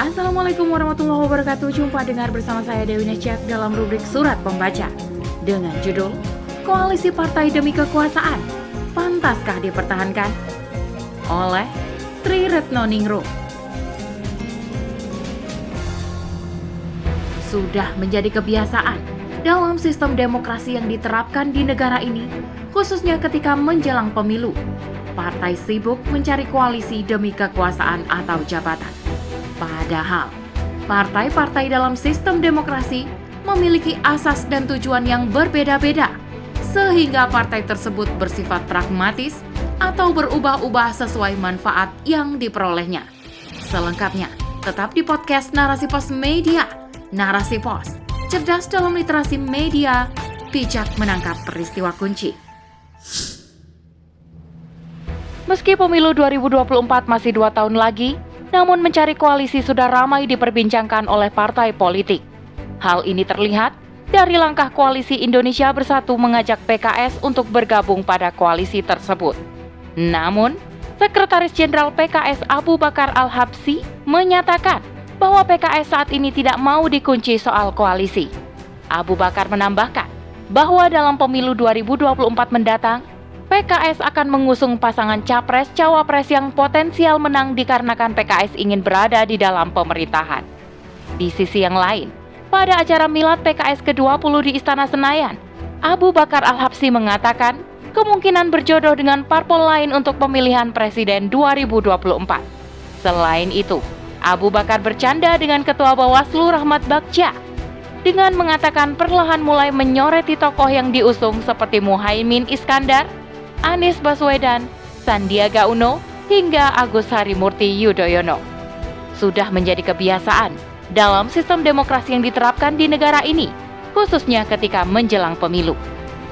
Assalamualaikum warahmatullahi wabarakatuh. Jumpa dengar bersama saya Dewi Necek dalam rubrik Surat Pembaca. Dengan judul Koalisi Partai Demi Kekuasaan. Pantaskah dipertahankan? Oleh Sri Retno Ningrum. Sudah menjadi kebiasaan dalam sistem demokrasi yang diterapkan di negara ini Khususnya ketika menjelang pemilu. Partai sibuk mencari koalisi demi kekuasaan atau jabatan Padahal, partai-partai dalam sistem demokrasi memiliki asas dan tujuan yang berbeda-beda, sehingga partai tersebut bersifat pragmatis atau berubah-ubah sesuai manfaat yang diperolehnya. Selengkapnya, tetap di podcast Narasi Pos Media. Narasi Pos, cerdas dalam literasi media, bijak menangkap peristiwa kunci. Meski pemilu 2024 masih dua tahun lagi, namun mencari koalisi sudah ramai diperbincangkan oleh partai politik. Hal ini terlihat dari langkah koalisi Indonesia Bersatu mengajak PKS untuk bergabung pada koalisi tersebut. Namun, Sekretaris Jenderal PKS Abu Bakar Al-Habsi menyatakan bahwa PKS saat ini tidak mau dikunci soal koalisi. Abu Bakar menambahkan bahwa dalam pemilu 2024 mendatang, PKS akan mengusung pasangan capres-cawapres yang potensial menang dikarenakan PKS ingin berada di dalam pemerintahan. Di sisi yang lain, pada acara milad PKS ke-20 di Istana Senayan, Abu Bakar Al-Habsi mengatakan kemungkinan berjodoh dengan parpol lain untuk pemilihan presiden 2024. Selain itu, Abu Bakar bercanda dengan Ketua Bawaslu Rahmat Bagja dengan mengatakan perlahan mulai menyoreti tokoh yang diusung seperti Muhaimin Iskandar, Anies Baswedan, Sandiaga Uno, hingga Agus Harimurti Yudhoyono. Sudah menjadi kebiasaan dalam sistem demokrasi yang diterapkan di negara ini, khususnya ketika menjelang pemilu.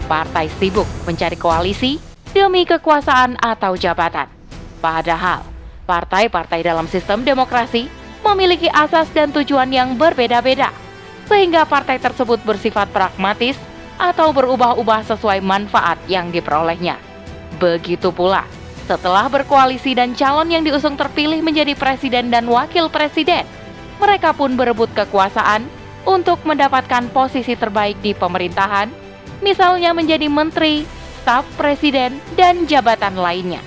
Partai sibuk mencari koalisi demi kekuasaan atau jabatan. Padahal, partai-partai dalam sistem demokrasi memiliki asas dan tujuan yang berbeda-beda, sehingga partai tersebut bersifat pragmatis atau berubah-ubah sesuai manfaat yang diperolehnya. Begitu pula, setelah berkoalisi dan calon yang diusung terpilih menjadi presiden dan wakil presiden, mereka pun berebut kekuasaan untuk mendapatkan posisi terbaik di pemerintahan, misalnya menjadi menteri, staf presiden, dan jabatan lainnya.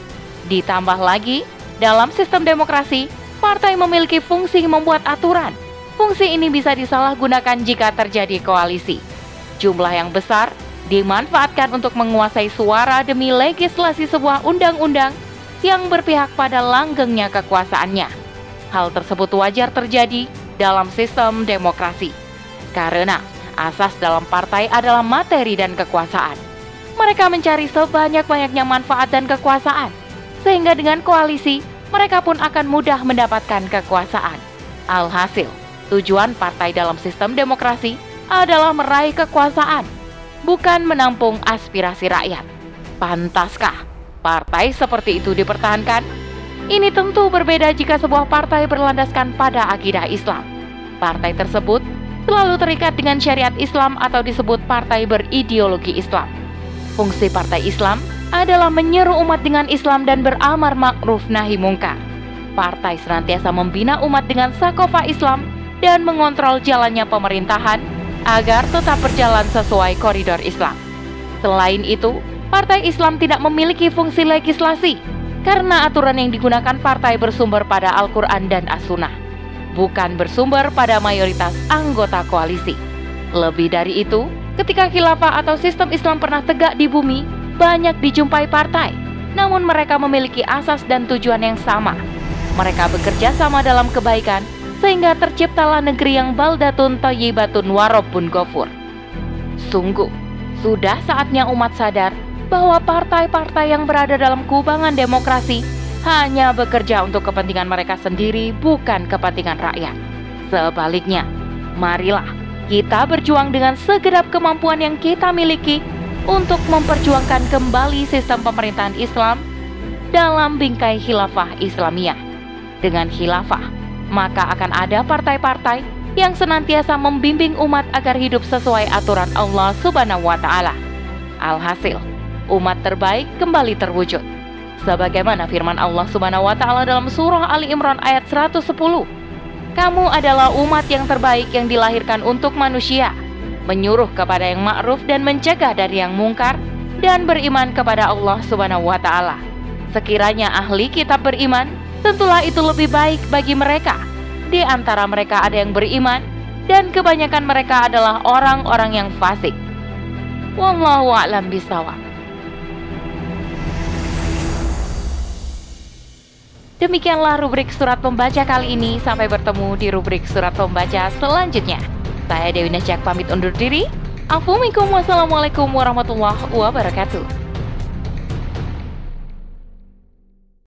Ditambah lagi, dalam sistem demokrasi, partai memiliki fungsi membuat aturan. Fungsi ini bisa disalahgunakan jika terjadi koalisi. Jumlah yang besar dimanfaatkan untuk menguasai suara demi legislasi sebuah undang-undang yang berpihak pada langgengnya kekuasaannya. Hal tersebut wajar terjadi dalam sistem demokrasi, karena asas dalam partai adalah materi dan kekuasaan. Mereka mencari sebanyak-banyaknya manfaat dan kekuasaan, sehingga dengan koalisi mereka pun akan mudah mendapatkan kekuasaan. Alhasil, tujuan partai dalam sistem demokrasi adalah meraih kekuasaan bukan menampung aspirasi rakyat. Pantaskah partai seperti itu dipertahankan? Ini tentu berbeda jika sebuah partai berlandaskan pada akidah Islam. Partai tersebut selalu terikat dengan syariat Islam atau disebut partai berideologi Islam. Fungsi partai Islam adalah menyeru umat dengan Islam dan beramar ma'ruf nahi mungkar. Partai senantiasa membina umat dengan sakofa Islam dan mengontrol jalannya pemerintahan agar tetap berjalan sesuai koridor Islam. Selain itu, Partai Islam tidak memiliki fungsi legislasi karena aturan yang digunakan partai bersumber pada Al-Quran dan As-Sunnah, bukan bersumber pada mayoritas anggota koalisi. Lebih dari itu, ketika khilafah atau sistem Islam pernah tegak di bumi, banyak dijumpai partai, namun mereka memiliki asas dan tujuan yang sama. Mereka bekerja sama dalam kebaikan sehingga terciptalah negeri yang baldatun tayyibatun warobun gofur. Sungguh, sudah saatnya umat sadar bahwa partai-partai yang berada dalam kubangan demokrasi hanya bekerja untuk kepentingan mereka sendiri, bukan kepentingan rakyat. Sebaliknya, marilah kita berjuang dengan segenap kemampuan yang kita miliki untuk memperjuangkan kembali sistem pemerintahan Islam dalam bingkai khilafah Islamiyah. Dengan khilafah, maka akan ada partai-partai yang senantiasa membimbing umat agar hidup sesuai aturan Allah Subhanahu wa taala. Alhasil, umat terbaik kembali terwujud. Sebagaimana firman Allah Subhanahu wa taala dalam surah Ali Imran ayat 110. Kamu adalah umat yang terbaik yang dilahirkan untuk manusia, menyuruh kepada yang ma'ruf dan mencegah dari yang mungkar, dan beriman kepada Allah Subhanahu wa Ta'ala. Sekiranya ahli kitab beriman, tentulah itu lebih baik bagi mereka. Di antara mereka ada yang beriman, dan kebanyakan mereka adalah orang-orang yang fasik. Wallahu a'lam bishawab. Demikianlah rubrik surat pembaca kali ini. Sampai bertemu di rubrik surat pembaca selanjutnya. Saya Dewi Nasjak pamit undur diri. Assalamualaikum warahmatullahi wabarakatuh.